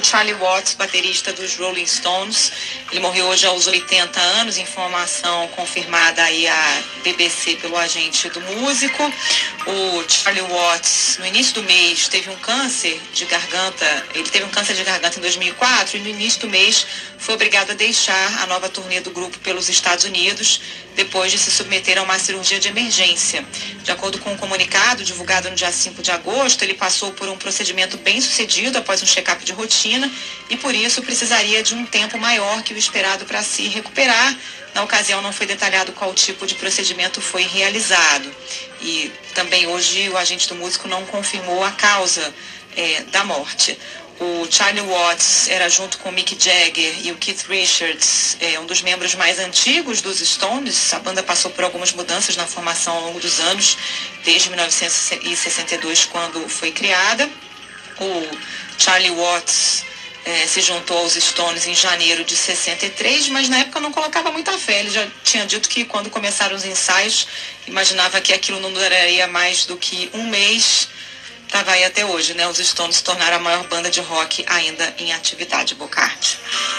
do Charlie Watts, baterista dos Rolling Stones. Ele morreu hoje aos 80 anos, informação confirmada aí à BBC pelo agente do músico. O Charlie Watts, no início do mês, teve um câncer de garganta. Ele teve um câncer de garganta em 2004 e no início do mês foi obrigado a deixar a nova turnê do grupo pelos Estados Unidos depois de se submeter a uma cirurgia de emergência. De acordo com um comunicado divulgado no dia 5 de agosto, ele passou por um procedimento bem sucedido após um check-up de rotina e por isso precisaria de um tempo maior que o esperado para se recuperar. Na ocasião não foi detalhado qual tipo de procedimento foi realizado. E também hoje o agente do músico não confirmou a causa é, da morte. O Charlie Watts era junto com o Mick Jagger e o Keith Richards, é, um dos membros mais antigos dos Stones. A banda passou por algumas mudanças na formação ao longo dos anos, desde 1962, quando foi criada. O Charlie Watts é, se juntou aos Stones em janeiro de 63, mas na época não colocava muita fé. Ele já tinha dito que quando começaram os ensaios, imaginava que aquilo não duraria mais do que um mês estava aí até hoje, né? Os Stones tornaram a maior banda de rock ainda em atividade, Bocardi.